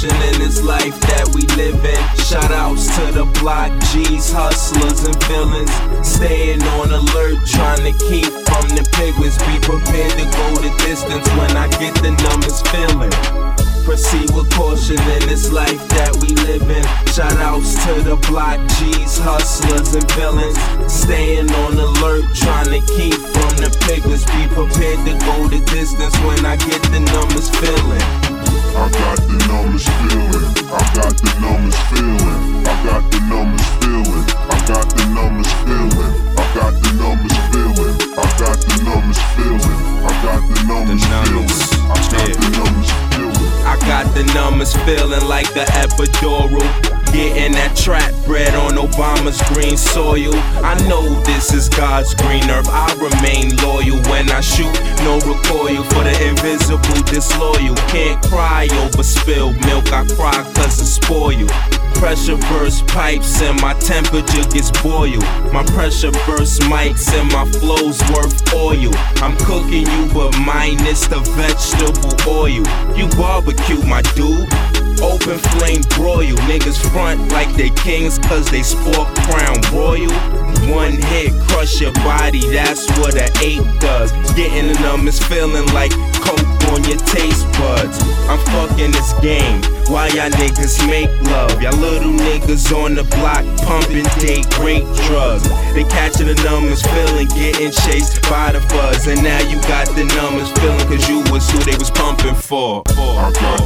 caution in this life that we live in. Shout outs to the block G's, hustlers, and villains. Staying on alert, trying to keep from the piglets. Be prepared to go the distance when I get the numbest feeling. Proceed with caution in this life that we live in. Shout outs to the block G's, hustlers, and villains. Staying on alert, trying to keep from the piglets. Be prepared to go the distance when I get the numbest feeling. I got the numbest feeling. I got the numbest feeling. I got the numbest feeling. I got the numbest feeling. I got the numbest feeling. I got the numbest feeling. I got the numbest feeling. I got the numbest feeling. I got the numbest feeling like the epidural. Getting that trap bread Obama's green soil. I know this is God's green earth. I remain loyal when I shoot, no recoil for the invisible, disloyal. Can't cry over spilled milk, I cry cause it's spoiled. Pressure burst pipes and my temperature gets boiled. My pressure burst mics and my flow's worth oil. I'm cooking you, but minus the vegetable oil. You barbecue, my dude. Open flame broil. Niggas front like they kings cause they sport crown royal. One hit, crush your body, that's what a eight does. Getting the numbest feeling like coke on your taste buds. I'm fucking this game. Why y'all niggas make love? Y'all little niggas on the block pumping date great drugs. They catching the numbest feeling, getting chased by the fuzz. And now you got the numbest feeling cause you was who they was pumping for. I got